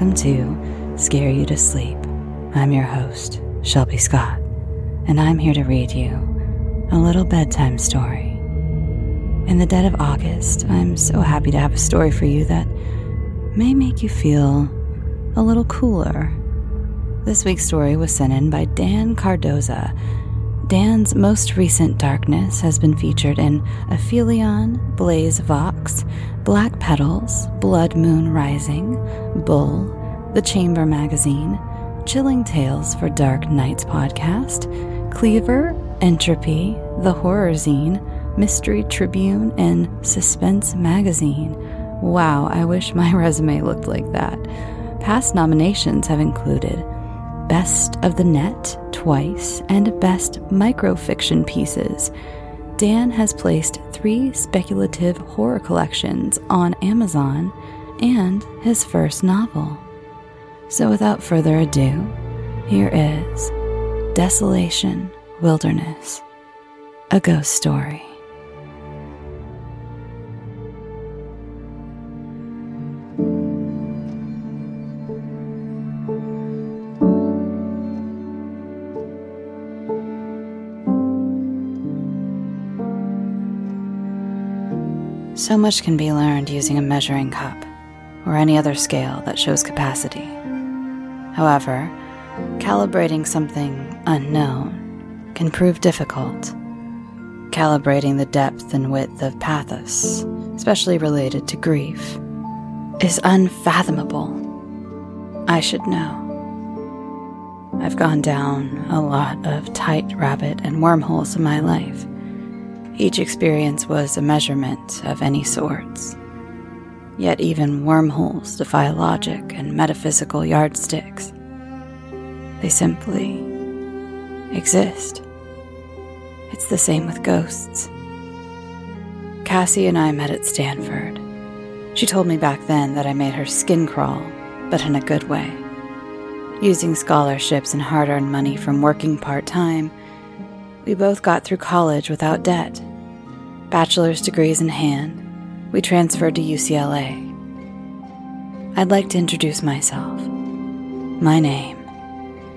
welcome to Scare You to Sleep. I'm your host, Shelby Scott, and I'm here to read you a little bedtime story. In the dead of August, I'm so happy to have a story for you that may make you feel a little cooler. This week's story was sent in by Dan Cardoza. Dan's most recent darkness has been featured in Aphelion, BlazeVOX, Black Petals, Blood Moon Rising, Bull, The Chamber Magazine, Chilling Tales for Dark Nights podcast, Cleaver, Entropy, The Horror Zine, Mystery Tribune, and Suspense Magazine. Wow, I wish my resume looked like that. Past nominations have included Best of the Net twice and Best Microfiction Pieces. Dan has placed three speculative horror collections on Amazon and his first novel. So, without further ado, here is Desolation Wilderness, a ghost story. So much can be learned using a measuring cup or any other scale that shows capacity. However, calibrating something unknown can prove difficult. Calibrating the depth and width of pathos, especially related to grief, is unfathomable. I should know. I've gone down a lot of tight rabbit and wormholes in my life each experience was a measurement of any sorts. Yet even wormholes defy logic and metaphysical yardsticks. They simply exist. It's the same with ghosts. Cassie and I met at Stanford. She told me back then that I made her skin crawl, but in a good way. Using scholarships and hard earned money from working part time, we both got through college without debt bachelor's degrees in hand, we transferred to UCLA. I'd like to introduce myself. My name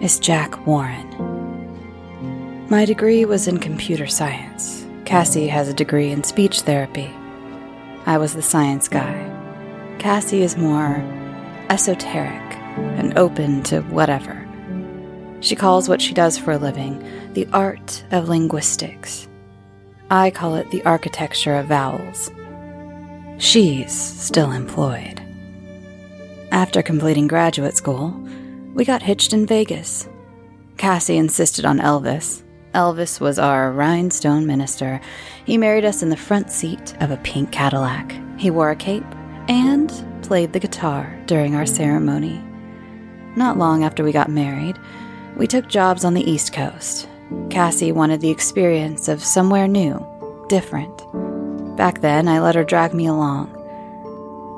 is Jack Warren. My degree was in computer science. Cassie has a degree in speech therapy. I was the science guy. Cassie is more esoteric and open to whatever. She calls what she does for a living the art of linguistics. I call it the architecture of vowels. She's still employed. After completing graduate school, we got hitched in Vegas. Cassie insisted on Elvis. Elvis was our rhinestone minister. He married us in the front seat of a pink Cadillac. He wore a cape and played the guitar during our ceremony. Not long after we got married, we took jobs on the East Coast. Cassie wanted the experience of somewhere new, different. Back then, I let her drag me along.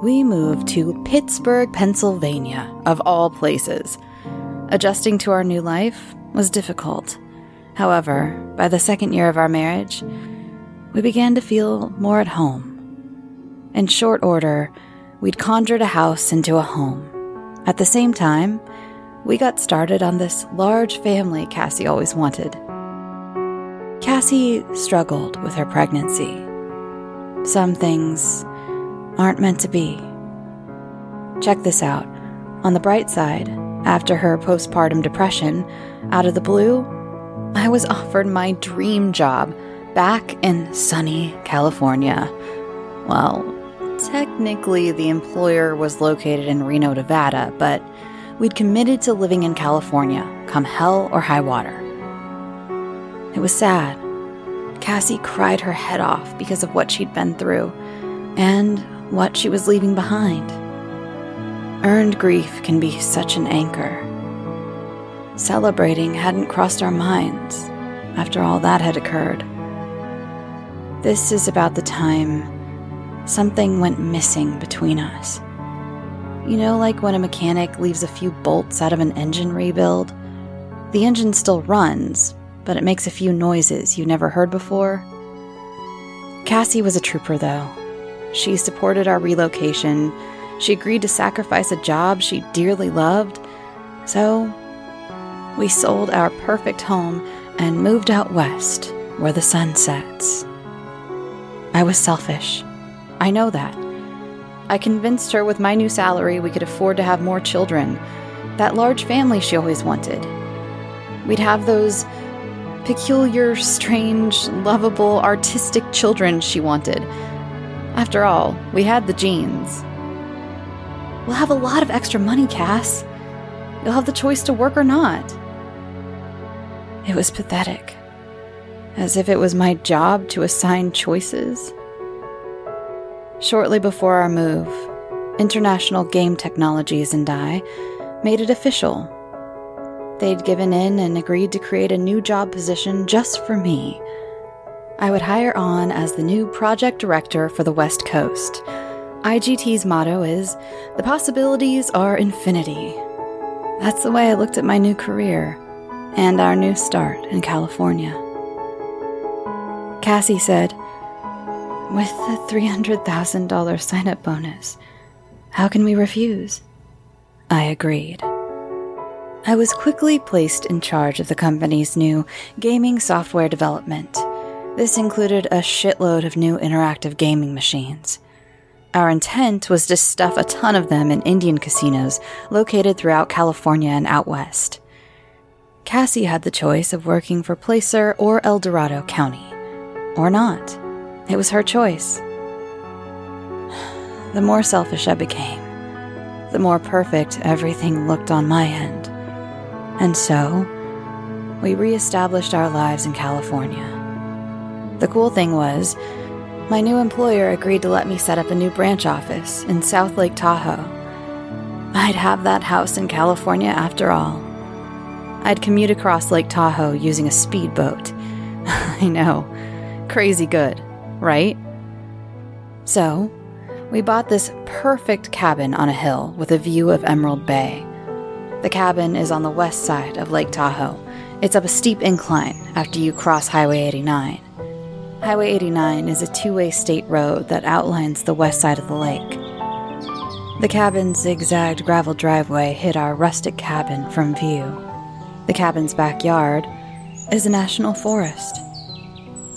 We moved to Pittsburgh, Pennsylvania, of all places. Adjusting to our new life was difficult. However, by the second year of our marriage, we began to feel more at home. In short order, we'd conjured a house into a home. At the same time, we got started on this large family Cassie always wanted. Cassie struggled with her pregnancy. Some things aren't meant to be. Check this out. On the bright side, after her postpartum depression, out of the blue, I was offered my dream job back in sunny California. Well, technically, the employer was located in Reno, Nevada, but we'd committed to living in California, come hell or high water. It was sad. Cassie cried her head off because of what she'd been through and what she was leaving behind. Earned grief can be such an anchor. Celebrating hadn't crossed our minds after all that had occurred. This is about the time something went missing between us. You know, like when a mechanic leaves a few bolts out of an engine rebuild? The engine still runs, but it makes a few noises you never heard before. Cassie was a trooper, though. She supported our relocation, She agreed to sacrifice a job she dearly loved. So, we sold our perfect home and moved out west where the sun sets. I was selfish. I know that. I convinced her with my new salary we could afford to have more children, that large family she always wanted. We'd have those peculiar, strange, lovable, artistic children she wanted. After all, we had the genes. We'll have a lot of extra money, Cass. You'll have the choice to work or not. It was pathetic. As if it was my job to assign choices. Shortly before our move, International Game Technologies and I made it official. They'd given in and agreed to create a new job position just for me. I would hire on as the new project director for the West Coast. IGT's motto is The possibilities are infinity. That's the way I looked at my new career and our new start in California. Cassie said, With the $300,000 sign up bonus, how can we refuse? I agreed. I was quickly placed in charge of the company's new gaming software development. This included a shitload of new interactive gaming machines. Our intent was to stuff a ton of them in Indian casinos located throughout California and out west. Cassie had the choice of working for Placer or El Dorado County. Or not. It was her choice. The more selfish I became, the more perfect everything looked on my end. And so, we reestablished our lives in California. The cool thing was, my new employer agreed to let me set up a new branch office in South Lake Tahoe. I'd have that house in California after all. I'd commute across Lake Tahoe using a speedboat. I know, crazy good, right? So, we bought this perfect cabin on a hill with a view of Emerald Bay. The cabin is on the west side of Lake Tahoe. It's up a steep incline after you cross Highway 89. Highway 89 is a two way state road that outlines the west side of the lake. The cabin's zigzagged gravel driveway hid our rustic cabin from view. The cabin's backyard is a national forest.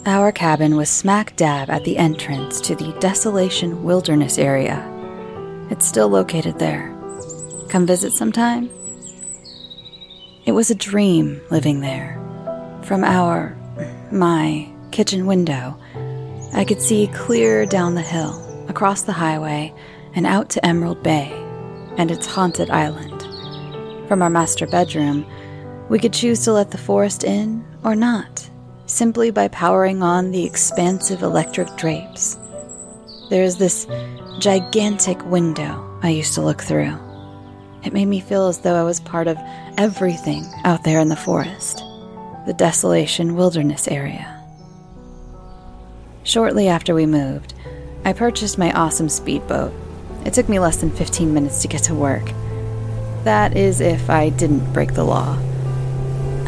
Our cabin was smack dab at the entrance to the Desolation Wilderness area. It's still located there. Come visit sometime? It was a dream living there. From our, my, kitchen window, I could see clear down the hill, across the highway, and out to Emerald Bay and its haunted island. From our master bedroom, we could choose to let the forest in or not, simply by powering on the expansive electric drapes. There's this gigantic window I used to look through. It made me feel as though I was part of everything out there in the forest, the desolation wilderness area. Shortly after we moved, I purchased my awesome speedboat. It took me less than 15 minutes to get to work. That is, if I didn't break the law.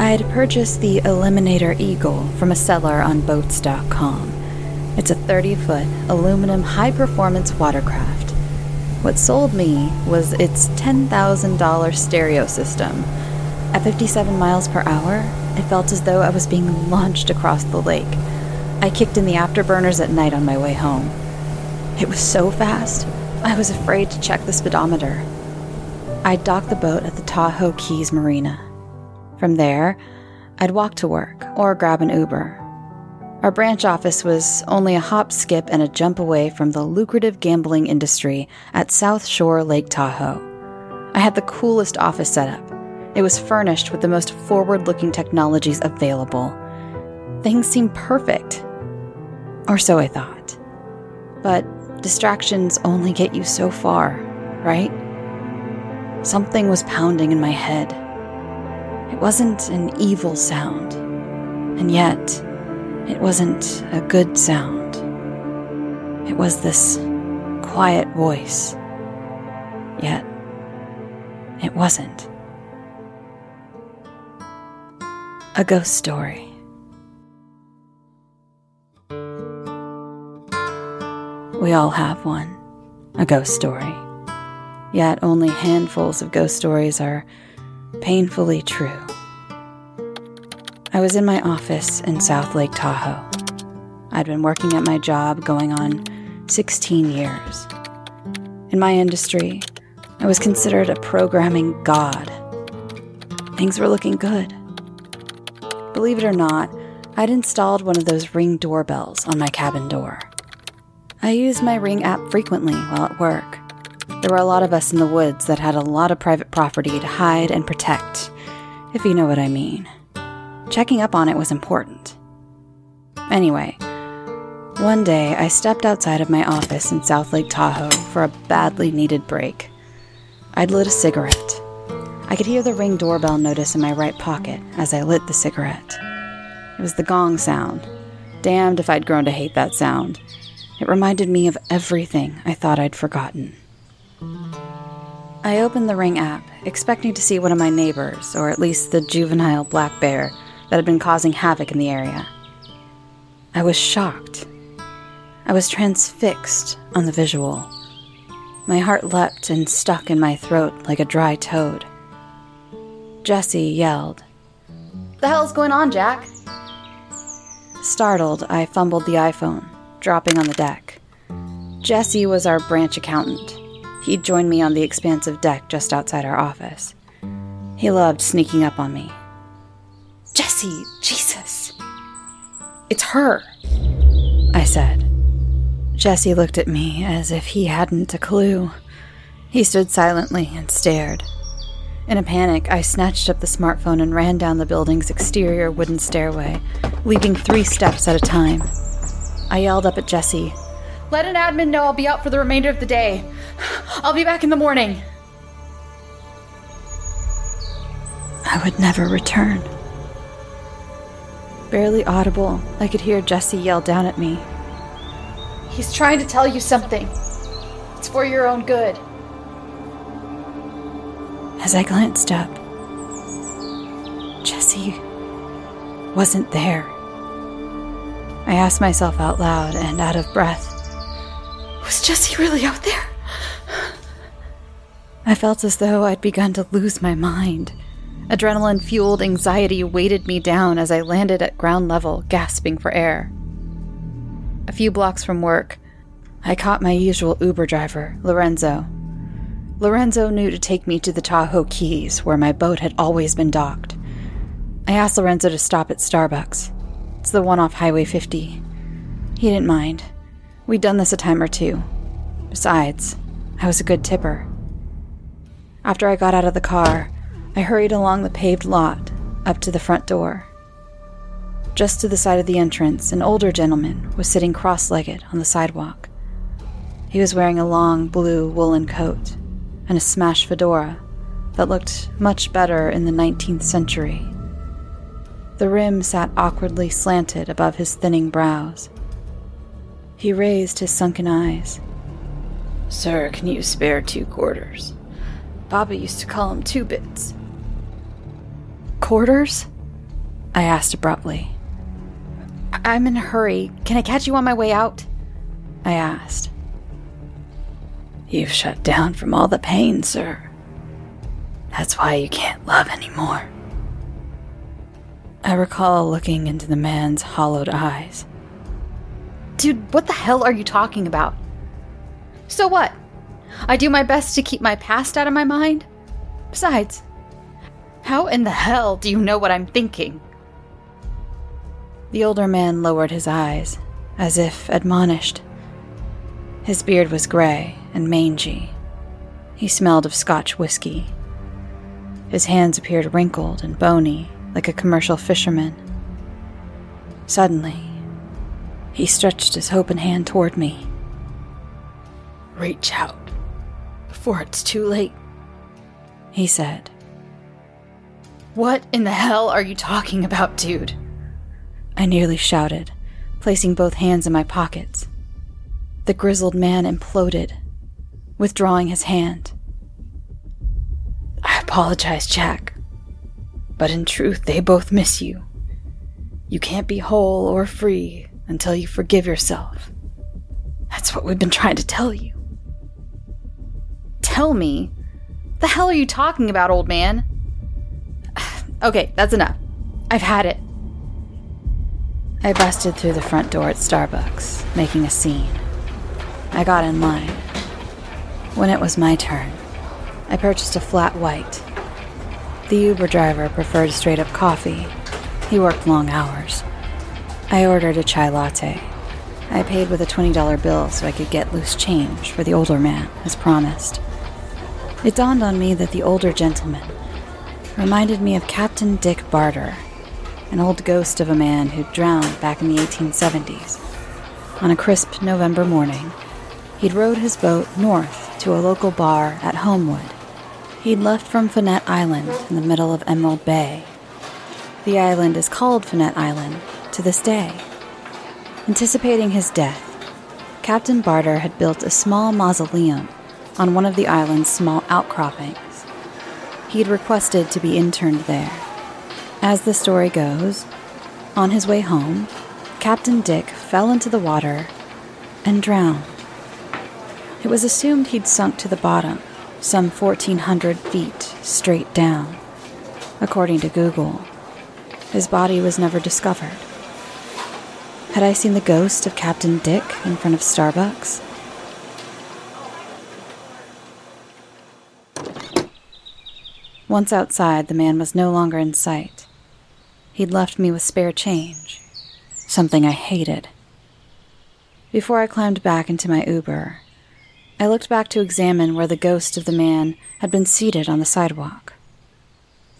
I had purchased the Eliminator Eagle from a seller on boats.com. It's a 30 foot aluminum high performance watercraft. What sold me was its $10,000 stereo system. At 57 miles per hour, it felt as though I was being launched across the lake. I kicked in the afterburners at night on my way home. It was so fast, I was afraid to check the speedometer. I docked the boat at the Tahoe Keys Marina. From there, I'd walk to work or grab an Uber. Our branch office was only a hop, skip, and a jump away from the lucrative gambling industry at South Shore Lake Tahoe. I had the coolest office setup. It was furnished with the most forward looking technologies available. Things seemed perfect. Or so I thought. But distractions only get you so far, right? Something was pounding in my head. It wasn't an evil sound, and yet it wasn't a good sound. It was this quiet voice, yet it wasn't. A ghost story. We all have one, a ghost story. Yet only handfuls of ghost stories are painfully true. I was in my office in South Lake Tahoe. I'd been working at my job going on 16 years. In my industry, I was considered a programming god. Things were looking good. Believe it or not, I'd installed one of those ring doorbells on my cabin door. I used my ring app frequently while at work. There were a lot of us in the woods that had a lot of private property to hide and protect, if you know what I mean. Checking up on it was important. Anyway, one day I stepped outside of my office in South Lake Tahoe for a badly needed break. I'd lit a cigarette. I could hear the ring doorbell notice in my right pocket as I lit the cigarette. It was the gong sound. Damned if I'd grown to hate that sound. It reminded me of everything I thought I'd forgotten. I opened the Ring app, expecting to see one of my neighbors, or at least the juvenile black bear that had been causing havoc in the area. I was shocked. I was transfixed on the visual. My heart leapt and stuck in my throat like a dry toad. Jesse yelled, The hell's going on, Jack? Startled, I fumbled the iPhone, dropping on the deck. Jesse was our branch accountant. He'd joined me on the expansive deck just outside our office. He loved sneaking up on me, Jesse, Jesus. It's her, I said. Jesse looked at me as if he hadn't a clue. He stood silently and stared. In a panic, I snatched up the smartphone and ran down the building's exterior wooden stairway, leaping three steps at a time. I yelled up at Jesse, Let an admin know I'll be out for the remainder of the day. I'll be back in the morning. I would never return. Barely audible, I could hear Jesse yell down at me. He's trying to tell you something. It's for your own good. As I glanced up, Jesse wasn't there. I asked myself out loud and out of breath Was Jesse really out there? I felt as though I'd begun to lose my mind. Adrenaline fueled anxiety weighted me down as I landed at ground level, gasping for air. A few blocks from work, I caught my usual Uber driver, Lorenzo. Lorenzo knew to take me to the Tahoe Keys, where my boat had always been docked. I asked Lorenzo to stop at Starbucks. It's the one off Highway 50. He didn't mind. We'd done this a time or two. Besides, I was a good tipper. After I got out of the car, I hurried along the paved lot up to the front door. Just to the side of the entrance, an older gentleman was sitting cross legged on the sidewalk. He was wearing a long blue woolen coat and a smashed fedora that looked much better in the 19th century. The rim sat awkwardly slanted above his thinning brows. He raised his sunken eyes. Sir, can you spare two quarters? Baba used to call them two bits. Quarters? I asked abruptly. I'm in a hurry. Can I catch you on my way out? I asked. You've shut down from all the pain, sir. That's why you can't love anymore. I recall looking into the man's hollowed eyes. Dude, what the hell are you talking about? So what? I do my best to keep my past out of my mind. Besides, how in the hell do you know what I'm thinking? The older man lowered his eyes, as if admonished. His beard was gray and mangy. He smelled of Scotch whiskey. His hands appeared wrinkled and bony, like a commercial fisherman. Suddenly, he stretched his open hand toward me. Reach out before it's too late, he said. What in the hell are you talking about, dude? I nearly shouted, placing both hands in my pockets. The grizzled man imploded, withdrawing his hand. I apologize, Jack, but in truth, they both miss you. You can't be whole or free until you forgive yourself. That's what we've been trying to tell you. Tell me. The hell are you talking about, old man? okay, that's enough. I've had it. I busted through the front door at Starbucks, making a scene. I got in line. When it was my turn, I purchased a flat white. The Uber driver preferred straight up coffee. He worked long hours. I ordered a chai latte. I paid with a $20 bill so I could get loose change for the older man, as promised. It dawned on me that the older gentleman reminded me of Captain Dick Barter, an old ghost of a man who'd drowned back in the 1870s. On a crisp November morning, he'd rowed his boat north to a local bar at Homewood. He'd left from Fannette Island in the middle of Emerald Bay. The island is called Fannette Island to this day. Anticipating his death, Captain Barter had built a small mausoleum on one of the island's small outcroppings. He'd requested to be interned there. As the story goes, on his way home, Captain Dick fell into the water and drowned. It was assumed he'd sunk to the bottom, some 1,400 feet straight down. According to Google, his body was never discovered. Had I seen the ghost of Captain Dick in front of Starbucks? Once outside, the man was no longer in sight. He'd left me with spare change, something I hated. Before I climbed back into my Uber, I looked back to examine where the ghost of the man had been seated on the sidewalk.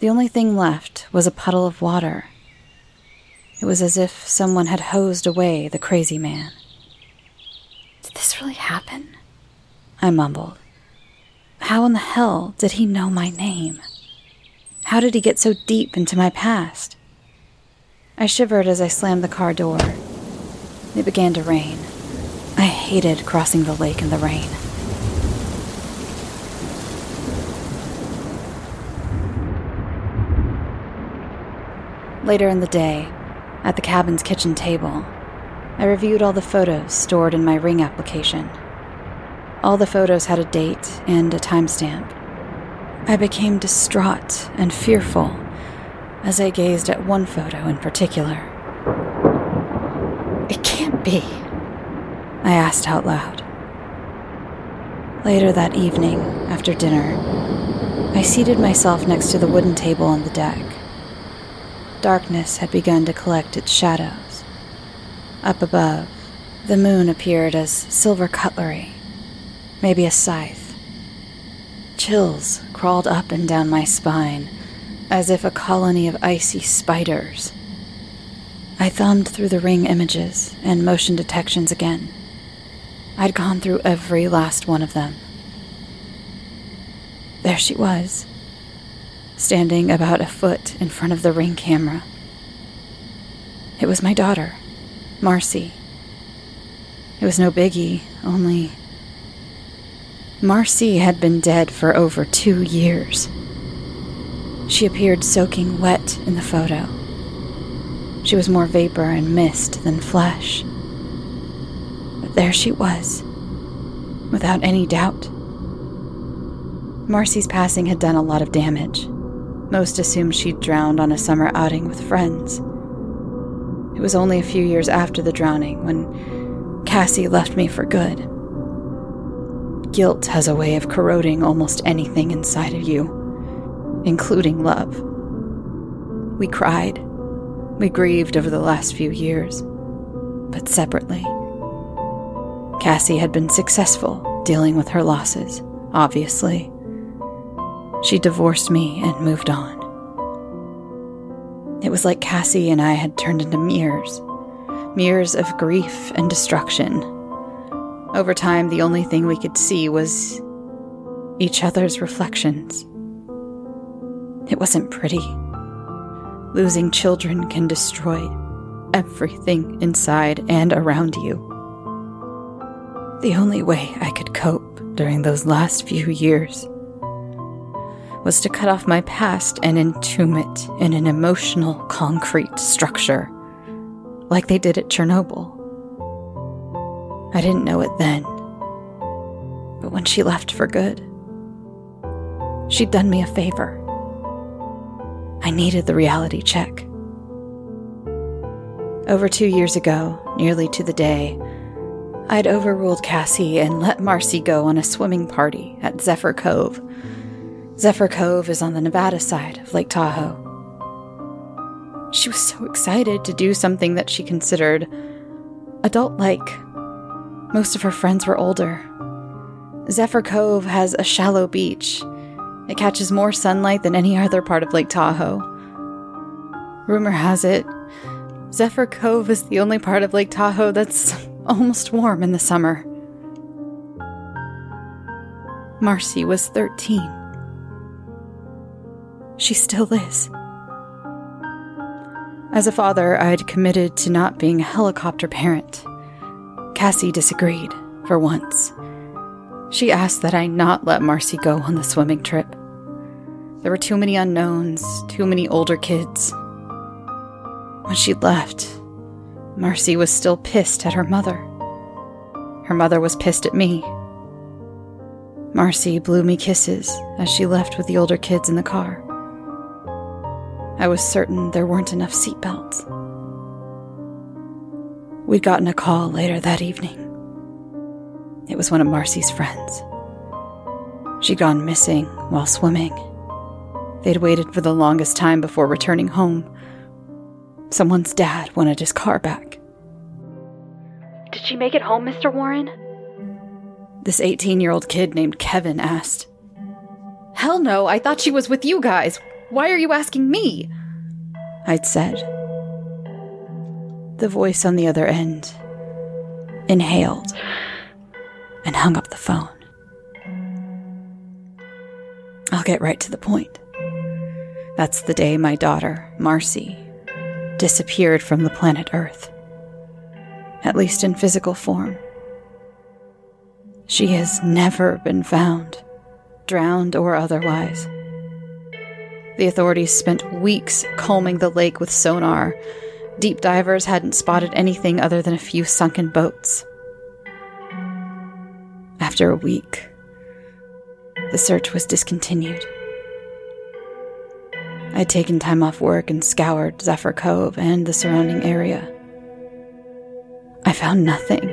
The only thing left was a puddle of water it was as if someone had hosed away the crazy man. Did this really happen? I mumbled. How in the hell did he know my name? How did he get so deep into my past? I shivered as I slammed the car door. It began to rain. I hated crossing the lake in the rain. Later in the day, at the cabin's kitchen table, I reviewed all the photos stored in my Ring application. All the photos had a date and a timestamp. I became distraught and fearful as I gazed at one photo in particular. It can't be, I asked out loud. Later that evening, after dinner, I seated myself next to the wooden table on the deck. Darkness had begun to collect its shadows. Up above, the moon appeared as silver cutlery, maybe a scythe. Chills crawled up and down my spine, as if a colony of icy spiders. I thumbed through the ring images and motion detections again. I'd gone through every last one of them. There she was standing about a foot in front of the ring camera. It was my daughter, Marcy. It was no biggie, only. Marcy had been dead for over two years. She appeared soaking wet in the photo. She was more vapor and mist than flesh. But there she was, without any doubt. Marcy's passing had done a lot of damage. Most assumed she'd drowned on a summer outing with friends. It was only a few years after the drowning when Cassie left me for good. Guilt has a way of corroding almost anything inside of you, including love. We cried. We grieved over the last few years, but separately. Cassie had been successful dealing with her losses, obviously. She divorced me and moved on. It was like Cassie and I had turned into mirrors mirrors of grief and destruction. Over time, the only thing we could see was each other's reflections. It wasn't pretty. Losing children can destroy everything inside and around you. The only way I could cope during those last few years was to cut off my past and entomb it in an emotional, concrete structure, like they did at Chernobyl. I didn't know it then, but when she left for good, she'd done me a favor. I needed the reality check. Over two years ago, nearly to the day, I'd overruled Cassie and let Marcy go on a swimming party at Zephyr Cove. Zephyr Cove is on the Nevada side of Lake Tahoe. She was so excited to do something that she considered adult like. Most of her friends were older. Zephyr Cove has a shallow beach. It catches more sunlight than any other part of Lake Tahoe. Rumor has it, Zephyr Cove is the only part of Lake Tahoe that's almost warm in the summer. Marcy was 13. She still is. As a father, I'd committed to not being a helicopter parent. Cassie disagreed, for once. She asked that I not let Marcy go on the swimming trip. There were too many unknowns, too many older kids. When she left, Marcy was still pissed at her mother. Her mother was pissed at me. Marcy blew me kisses as she left with the older kids in the car. I was certain there weren't enough seatbelts. We'd gotten a call later that evening. It was one of Marcy's friends. She'd gone missing while swimming. They'd waited for the longest time before returning home. Someone's dad wanted his car back. Did she make it home, Mr. Warren? This 18 year old kid named Kevin asked. Hell no, I thought she was with you guys. Why are you asking me? I'd said. The voice on the other end inhaled and hung up the phone. I'll get right to the point. That's the day my daughter, Marcy, disappeared from the planet Earth, at least in physical form. She has never been found, drowned or otherwise. The authorities spent weeks combing the lake with sonar. Deep divers hadn't spotted anything other than a few sunken boats. After a week, the search was discontinued. I'd taken time off work and scoured Zephyr Cove and the surrounding area. I found nothing.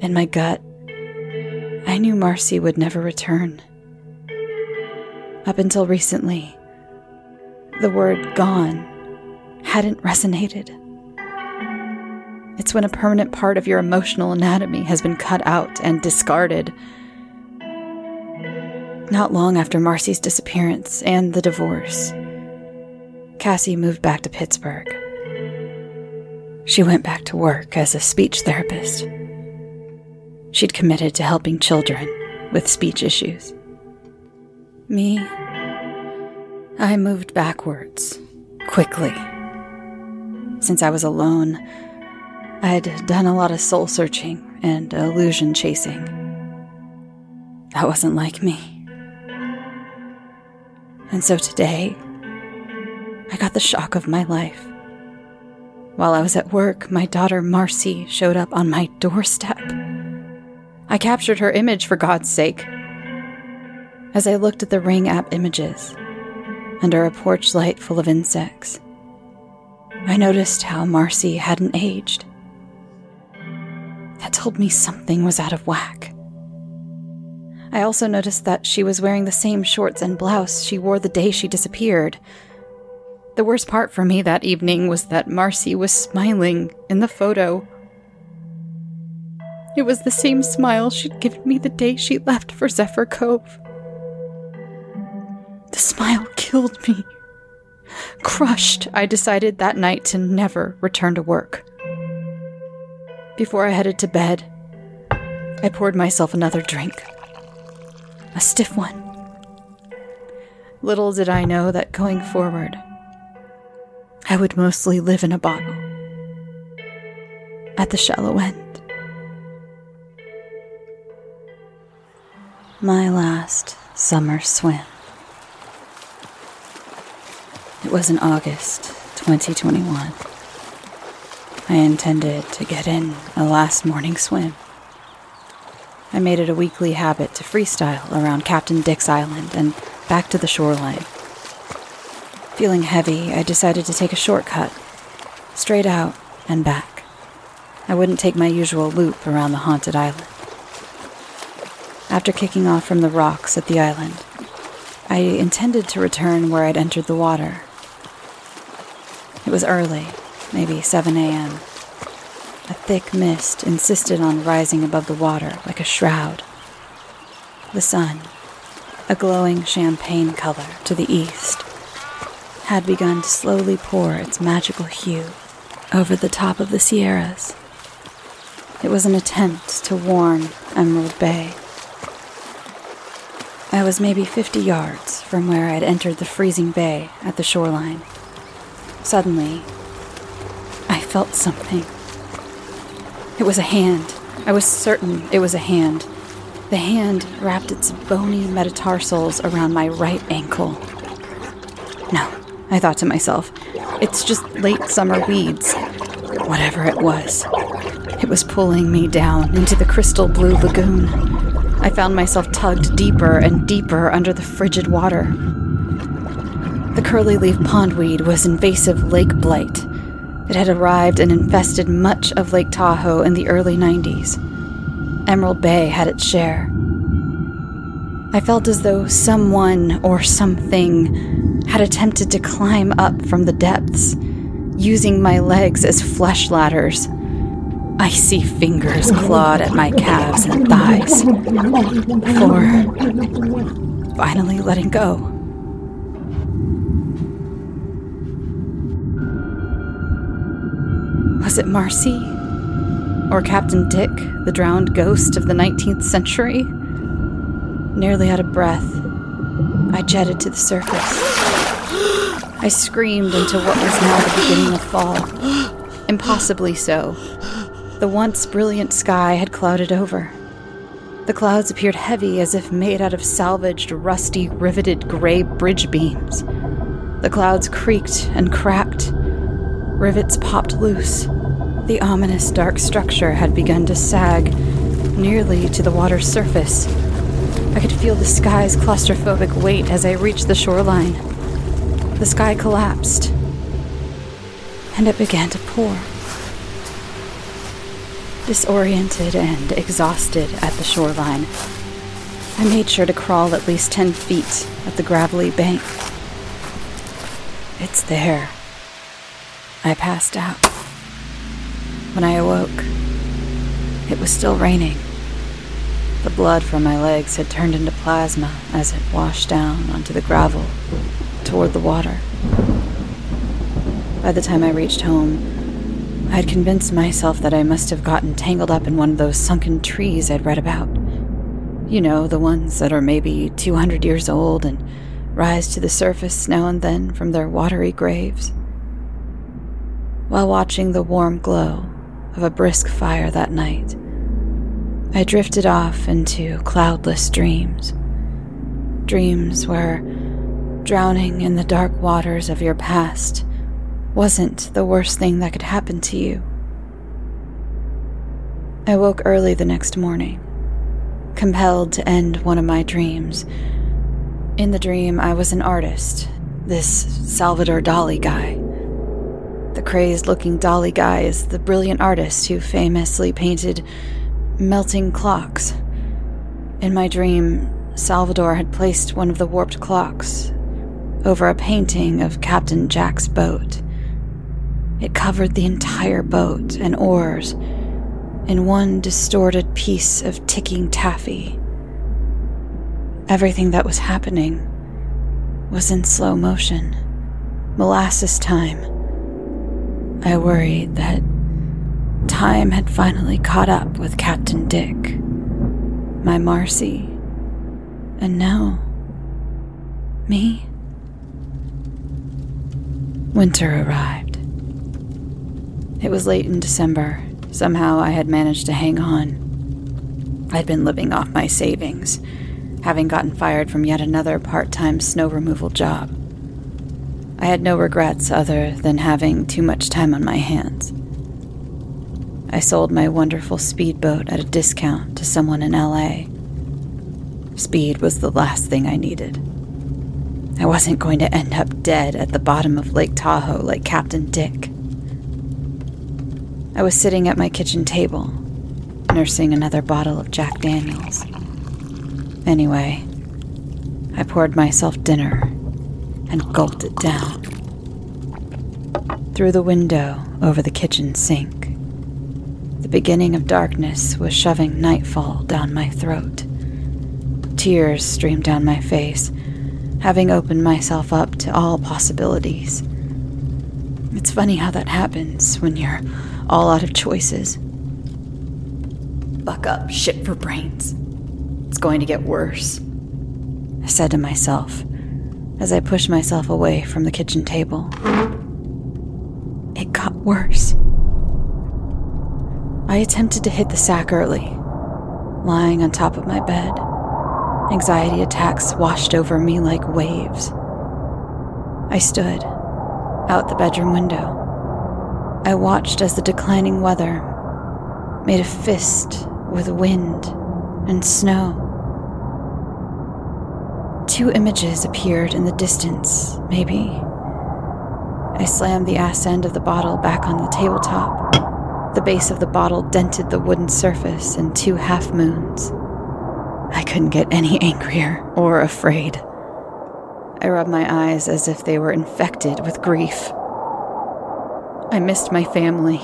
In my gut, I knew Marcy would never return. Up until recently, the word gone hadn't resonated. It's when a permanent part of your emotional anatomy has been cut out and discarded. Not long after Marcy's disappearance and the divorce, Cassie moved back to Pittsburgh. She went back to work as a speech therapist. She'd committed to helping children with speech issues. Me, I moved backwards, quickly. Since I was alone, I'd done a lot of soul searching and illusion chasing. That wasn't like me. And so today, I got the shock of my life. While I was at work, my daughter Marcy showed up on my doorstep. I captured her image for God's sake as I looked at the Ring app images under a porch light full of insects. I noticed how Marcy hadn't aged. That told me something was out of whack. I also noticed that she was wearing the same shorts and blouse she wore the day she disappeared. The worst part for me that evening was that Marcy was smiling in the photo. It was the same smile she'd given me the day she left for Zephyr Cove. The smile killed me. Crushed, I decided that night to never return to work. Before I headed to bed, I poured myself another drink. A stiff one. Little did I know that going forward, I would mostly live in a bottle. At the shallow end. My last summer swim. It was in August 2021. I intended to get in a last morning swim. I made it a weekly habit to freestyle around Captain Dick's Island and back to the shoreline. Feeling heavy, I decided to take a shortcut, straight out and back. I wouldn't take my usual loop around the haunted island. After kicking off from the rocks at the island, I intended to return where I'd entered the water. It was early, maybe 7 a.m. A thick mist insisted on rising above the water like a shroud. The sun, a glowing champagne color to the east, had begun to slowly pour its magical hue over the top of the Sierras. It was an attempt to warn Emerald Bay. I was maybe 50 yards from where I'd entered the freezing bay at the shoreline. Suddenly, I felt something. It was a hand. I was certain it was a hand. The hand wrapped its bony metatarsals around my right ankle. No, I thought to myself, it's just late summer weeds. Whatever it was, it was pulling me down into the crystal blue lagoon. I found myself tugged deeper and deeper under the frigid water. The curly leaf pondweed was invasive lake blight. It had arrived and infested much of Lake Tahoe in the early 90s. Emerald Bay had its share. I felt as though someone or something had attempted to climb up from the depths, using my legs as flesh ladders. Icy fingers clawed at my calves and thighs before finally letting go. Was it Marcy? Or Captain Dick, the drowned ghost of the 19th century? Nearly out of breath, I jetted to the surface. I screamed into what was now the beginning of fall. Impossibly so. The once brilliant sky had clouded over. The clouds appeared heavy as if made out of salvaged, rusty, riveted gray bridge beams. The clouds creaked and cracked. Rivets popped loose. The ominous dark structure had begun to sag nearly to the water's surface. I could feel the sky's claustrophobic weight as I reached the shoreline. The sky collapsed, and it began to pour. Disoriented and exhausted at the shoreline, I made sure to crawl at least 10 feet up the gravelly bank. It's there. I passed out. When I awoke, it was still raining. The blood from my legs had turned into plasma as it washed down onto the gravel toward the water. By the time I reached home, I had convinced myself that I must have gotten tangled up in one of those sunken trees I'd read about. You know, the ones that are maybe 200 years old and rise to the surface now and then from their watery graves. While watching the warm glow of a brisk fire that night, I drifted off into cloudless dreams. Dreams where drowning in the dark waters of your past wasn't the worst thing that could happen to you. I woke early the next morning, compelled to end one of my dreams. In the dream, I was an artist, this Salvador Dali guy. The crazed looking Dali guy is the brilliant artist who famously painted melting clocks. In my dream, Salvador had placed one of the warped clocks over a painting of Captain Jack's boat. It covered the entire boat and oars in one distorted piece of ticking taffy. Everything that was happening was in slow motion, molasses time. I worried that time had finally caught up with Captain Dick, my Marcy, and now, me. Winter arrived. It was late in December. Somehow I had managed to hang on. I'd been living off my savings, having gotten fired from yet another part time snow removal job. I had no regrets other than having too much time on my hands. I sold my wonderful speedboat at a discount to someone in LA. Speed was the last thing I needed. I wasn't going to end up dead at the bottom of Lake Tahoe like Captain Dick. I was sitting at my kitchen table, nursing another bottle of Jack Daniels. Anyway, I poured myself dinner and gulped it down. Through the window over the kitchen sink, the beginning of darkness was shoving nightfall down my throat. Tears streamed down my face, having opened myself up to all possibilities. It's funny how that happens when you're all out of choices. Buck up, shit for brains. It's going to get worse, I said to myself as I pushed myself away from the kitchen table. It got worse. I attempted to hit the sack early, lying on top of my bed. Anxiety attacks washed over me like waves. I stood out the bedroom window. I watched as the declining weather made a fist with wind and snow. Two images appeared in the distance, maybe. I slammed the ass end of the bottle back on the tabletop. The base of the bottle dented the wooden surface in two half moons. I couldn't get any angrier or afraid. I rubbed my eyes as if they were infected with grief. I missed my family.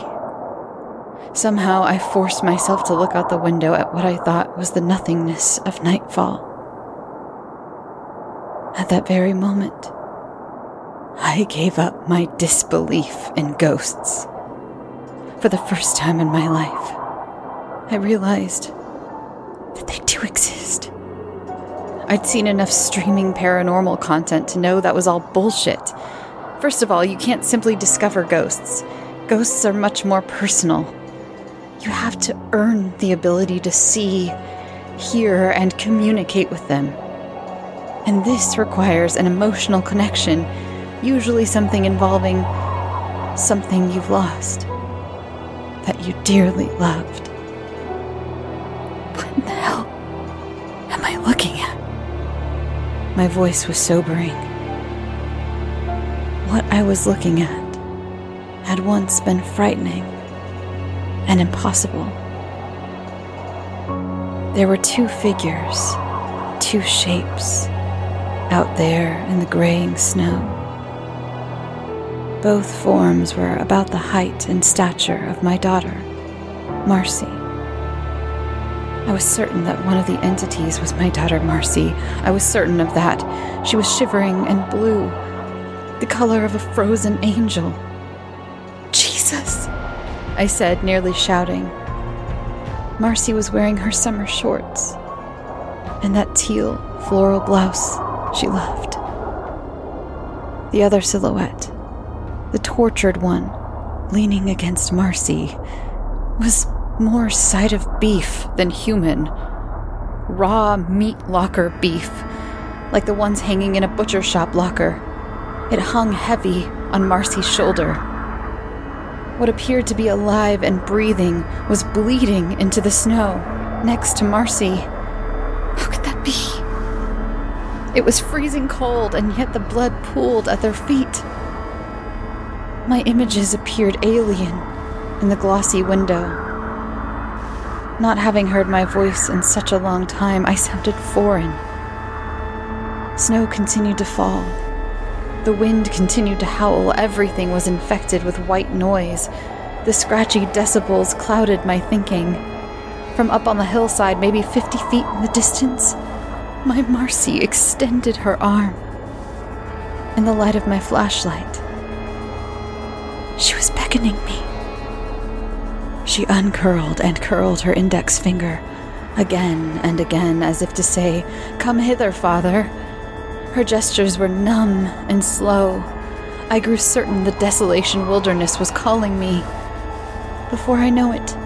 Somehow I forced myself to look out the window at what I thought was the nothingness of nightfall. At that very moment, I gave up my disbelief in ghosts. For the first time in my life, I realized that they do exist. I'd seen enough streaming paranormal content to know that was all bullshit. First of all, you can't simply discover ghosts. Ghosts are much more personal. You have to earn the ability to see, hear, and communicate with them. And this requires an emotional connection, usually something involving something you've lost that you dearly loved. What the hell am I looking at? My voice was sobering. What I was looking at had once been frightening and impossible. There were two figures, two shapes, out there in the graying snow. Both forms were about the height and stature of my daughter, Marcy. I was certain that one of the entities was my daughter Marcy. I was certain of that. She was shivering and blue, the color of a frozen angel. Jesus, I said, nearly shouting. Marcy was wearing her summer shorts and that teal floral blouse she loved. The other silhouette, the tortured one, leaning against Marcy, was more side of beef than human. Raw meat locker beef, like the ones hanging in a butcher shop locker. It hung heavy on Marcy's shoulder. What appeared to be alive and breathing was bleeding into the snow next to Marcy. It was freezing cold, and yet the blood pooled at their feet. My images appeared alien in the glossy window. Not having heard my voice in such a long time, I sounded foreign. Snow continued to fall. The wind continued to howl. Everything was infected with white noise. The scratchy decibels clouded my thinking. From up on the hillside, maybe 50 feet in the distance, my Marcy extended her arm. In the light of my flashlight, she was beckoning me. She uncurled and curled her index finger again and again as if to say, Come hither, father. Her gestures were numb and slow. I grew certain the desolation wilderness was calling me. Before I know it,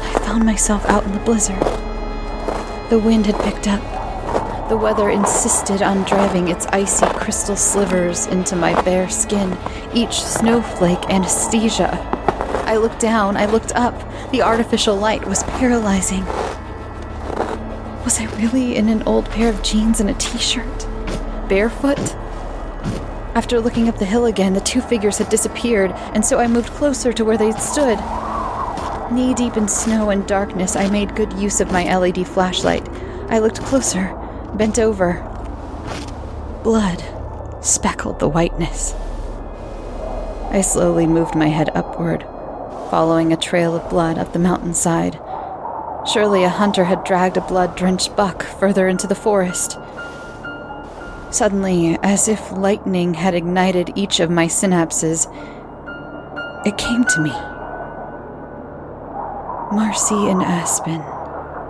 I found myself out in the blizzard. The wind had picked up. The weather insisted on driving its icy crystal slivers into my bare skin, each snowflake anesthesia. I looked down, I looked up. The artificial light was paralyzing. Was I really in an old pair of jeans and a t shirt? Barefoot? After looking up the hill again, the two figures had disappeared, and so I moved closer to where they'd stood. Knee deep in snow and darkness, I made good use of my LED flashlight. I looked closer, bent over. Blood speckled the whiteness. I slowly moved my head upward, following a trail of blood up the mountainside. Surely a hunter had dragged a blood drenched buck further into the forest. Suddenly, as if lightning had ignited each of my synapses, it came to me. Marcy and Aspen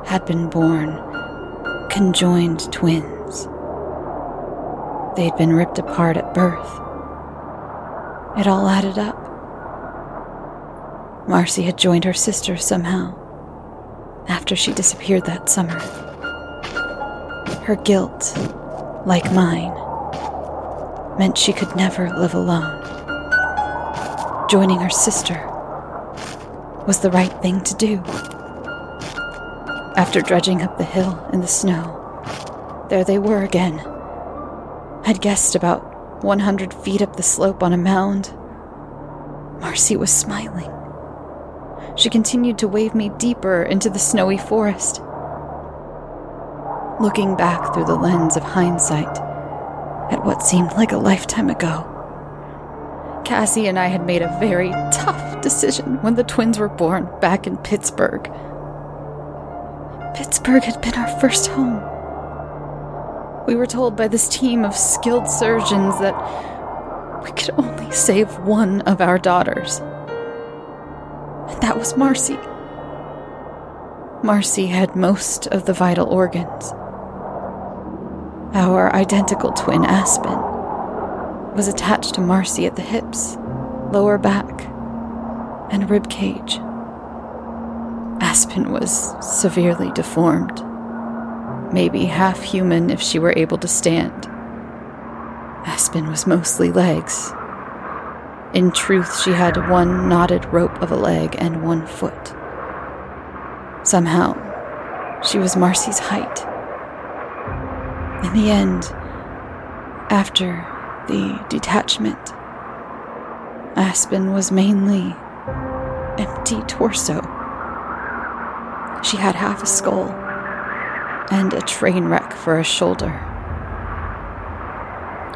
had been born conjoined twins. They'd been ripped apart at birth. It all added up. Marcy had joined her sister somehow after she disappeared that summer. Her guilt, like mine, meant she could never live alone. Joining her sister was the right thing to do. After dredging up the hill in the snow, there they were again. I'd guessed about 100 feet up the slope on a mound. Marcy was smiling. She continued to wave me deeper into the snowy forest. Looking back through the lens of hindsight at what seemed like a lifetime ago, Cassie and I had made a very decision when the twins were born back in Pittsburgh. Pittsburgh had been our first home. We were told by this team of skilled surgeons that we could only save one of our daughters. And that was Marcy. Marcy had most of the vital organs. Our identical twin Aspen was attached to Marcy at the hips, lower back, and rib cage. Aspen was severely deformed. Maybe half human if she were able to stand. Aspen was mostly legs. In truth, she had one knotted rope of a leg and one foot. Somehow, she was Marcy's height. In the end, after the detachment, Aspen was mainly empty torso. She had half a skull and a train wreck for a shoulder.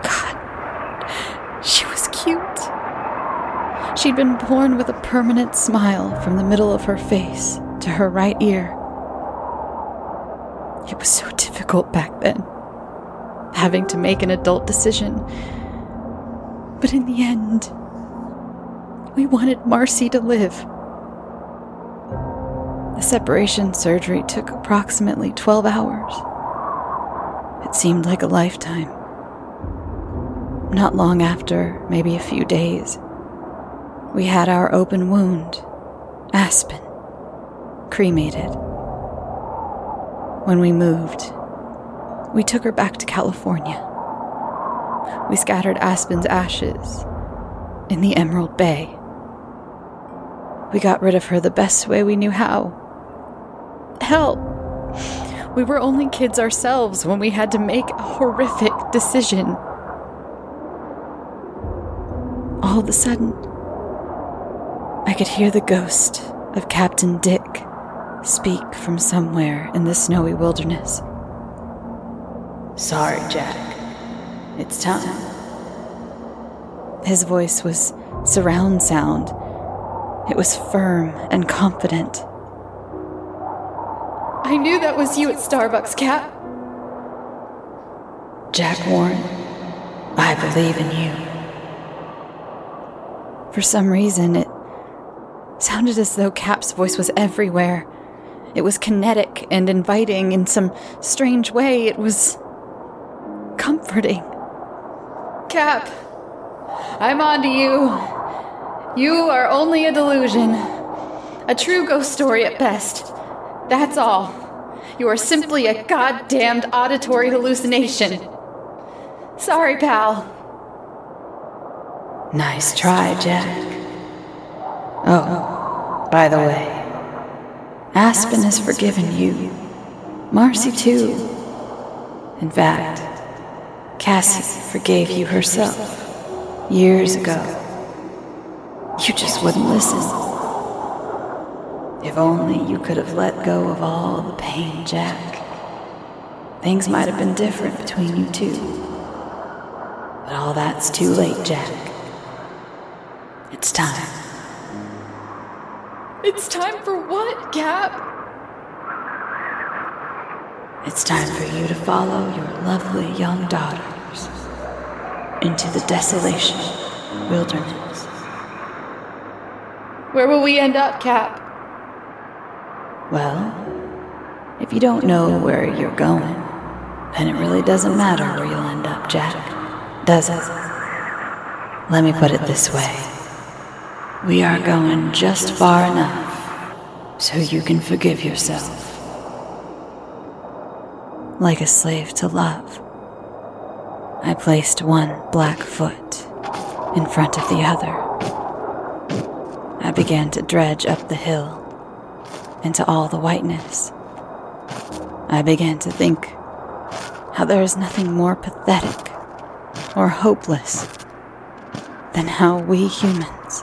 God, she was cute. She'd been born with a permanent smile from the middle of her face to her right ear. It was so difficult back then, having to make an adult decision. But in the end, we wanted Marcy to live. The separation surgery took approximately 12 hours. It seemed like a lifetime. Not long after, maybe a few days, we had our open wound, Aspen, cremated. When we moved, we took her back to California. We scattered Aspen's ashes in the Emerald Bay. We got rid of her the best way we knew how Hell, we were only kids ourselves when we had to make a horrific decision. All of a sudden, I could hear the ghost of Captain Dick speak from somewhere in the snowy wilderness. Sorry, Jack. It's time. His voice was surround sound. It was firm and confident. I knew that was you at Starbucks, Cap. Jack Warren, I believe in you. For some reason, it sounded as though Cap's voice was everywhere. It was kinetic and inviting in some strange way. It was comforting. Cap, I'm on to you. You are only a delusion, a true ghost story at best. That's all. You are simply a goddamned auditory hallucination. Sorry, pal. Nice try, Jack. Oh, By the way, Aspen has forgiven you. Marcy, too. In fact, Cassie forgave you herself years ago. You just wouldn't listen. If only you could have let go of all the pain, Jack. Things might have been different between you two. But all that's too late, Jack. It's time. It's time for what, Cap? It's time for you to follow your lovely young daughters into the desolation wilderness. Where will we end up, Cap? Well, if you don't know where you're going, then it really doesn't matter where you'll end up, Jack, does it? Let me put it this way we are going just far enough so you can forgive yourself. Like a slave to love, I placed one black foot in front of the other. I began to dredge up the hill into all the whiteness. I began to think how there is nothing more pathetic or hopeless than how we humans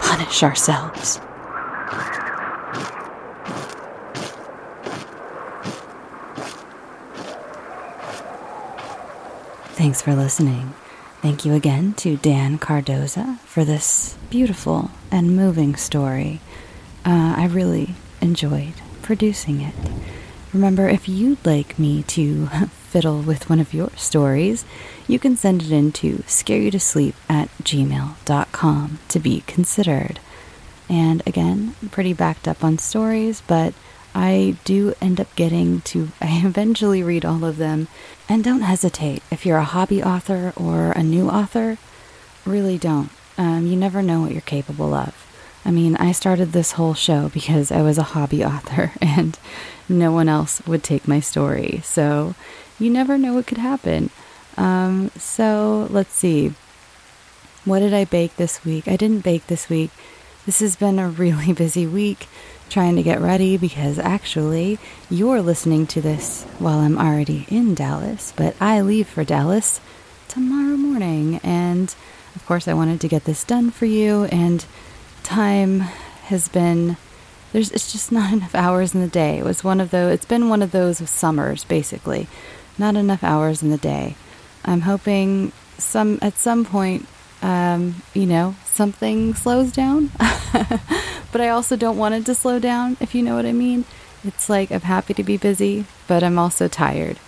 punish ourselves. Thanks for listening. Thank you again to Dan Cardoza for this beautiful and moving story. Uh, I really enjoyed producing it. Remember, if you'd like me to fiddle with one of your stories, you can send it in to scareyoutosleep at gmail.com to be considered. And again, pretty backed up on stories, but I do end up getting to, I eventually read all of them. And don't hesitate. If you're a hobby author or a new author, really don't. Um, you never know what you're capable of. I mean, I started this whole show because I was a hobby author and no one else would take my story. So you never know what could happen. Um, so let's see. What did I bake this week? I didn't bake this week. This has been a really busy week trying to get ready because actually you're listening to this while I'm already in Dallas, but I leave for Dallas tomorrow morning. And of course, I wanted to get this done for you. And time has been there's it's just not enough hours in the day. It was one of those it's been one of those summers basically. Not enough hours in the day. I'm hoping some at some point um, you know, something slows down. but I also don't want it to slow down, if you know what I mean. It's like I'm happy to be busy, but I'm also tired.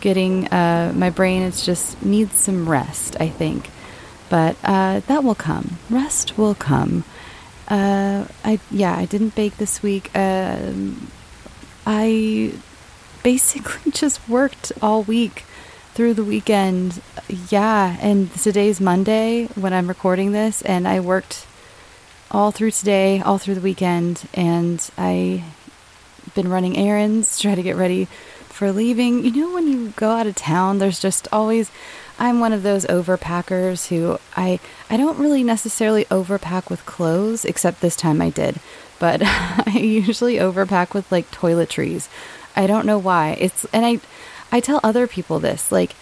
Getting uh, my brain is just needs some rest, I think. But uh, that will come. Rest will come. Uh, I yeah, I didn't bake this week. Um, I basically just worked all week through the weekend. Yeah, and today's Monday when I'm recording this, and I worked all through today, all through the weekend, and I been running errands, try to get ready for leaving. You know when you go out of town, there's just always I'm one of those overpackers who I I don't really necessarily overpack with clothes, except this time I did. But I usually overpack with like toiletries. I don't know why. It's and I I tell other people this like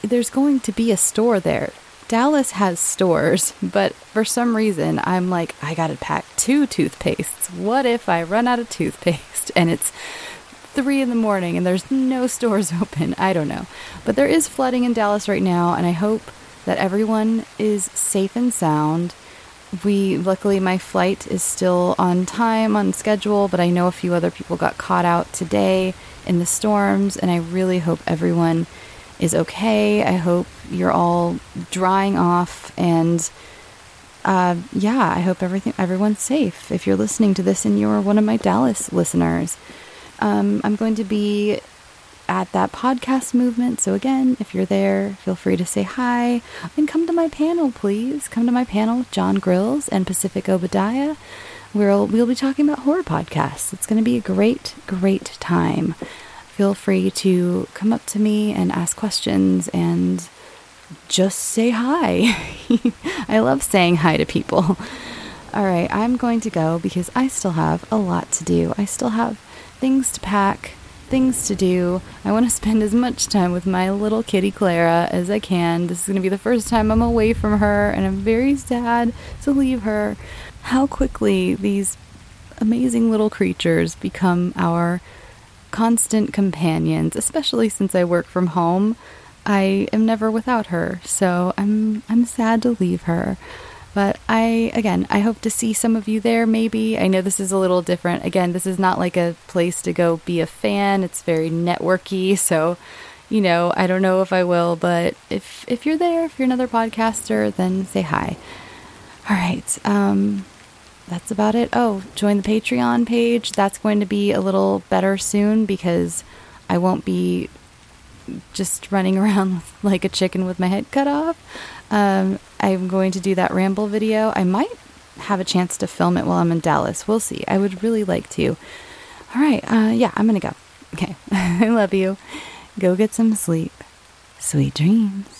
there's going to be a store there. Dallas has stores, but for some reason I'm like I got to pack two toothpastes. What if I run out of toothpaste and it's three in the morning and there's no stores open. I don't know. But there is flooding in Dallas right now, and I hope that everyone is safe and sound. We, luckily, my flight is still on time, on schedule, but I know a few other people got caught out today in the storms, and I really hope everyone is okay. I hope you're all drying off and uh, yeah, I hope everything everyone's safe. If you're listening to this and you're one of my Dallas listeners, um, I'm going to be at that podcast movement. So, again, if you're there, feel free to say hi and come to my panel, please. Come to my panel John Grills and Pacific Obadiah. We'll, we'll be talking about horror podcasts. It's going to be a great, great time. Feel free to come up to me and ask questions and just say hi. I love saying hi to people. All right, I'm going to go because I still have a lot to do. I still have things to pack, things to do. I want to spend as much time with my little kitty Clara as I can. This is going to be the first time I'm away from her, and I'm very sad to leave her. How quickly these amazing little creatures become our constant companions, especially since I work from home. I am never without her, so I'm I'm sad to leave her. But I again, I hope to see some of you there maybe. I know this is a little different. Again, this is not like a place to go be a fan. It's very networky, so you know, I don't know if I will, but if if you're there, if you're another podcaster, then say hi. All right. Um that's about it. Oh, join the Patreon page. That's going to be a little better soon because I won't be just running around like a chicken with my head cut off. Um, I'm going to do that ramble video. I might have a chance to film it while I'm in Dallas. We'll see. I would really like to. All right. Uh, yeah, I'm going to go. Okay. I love you. Go get some sleep. Sweet dreams.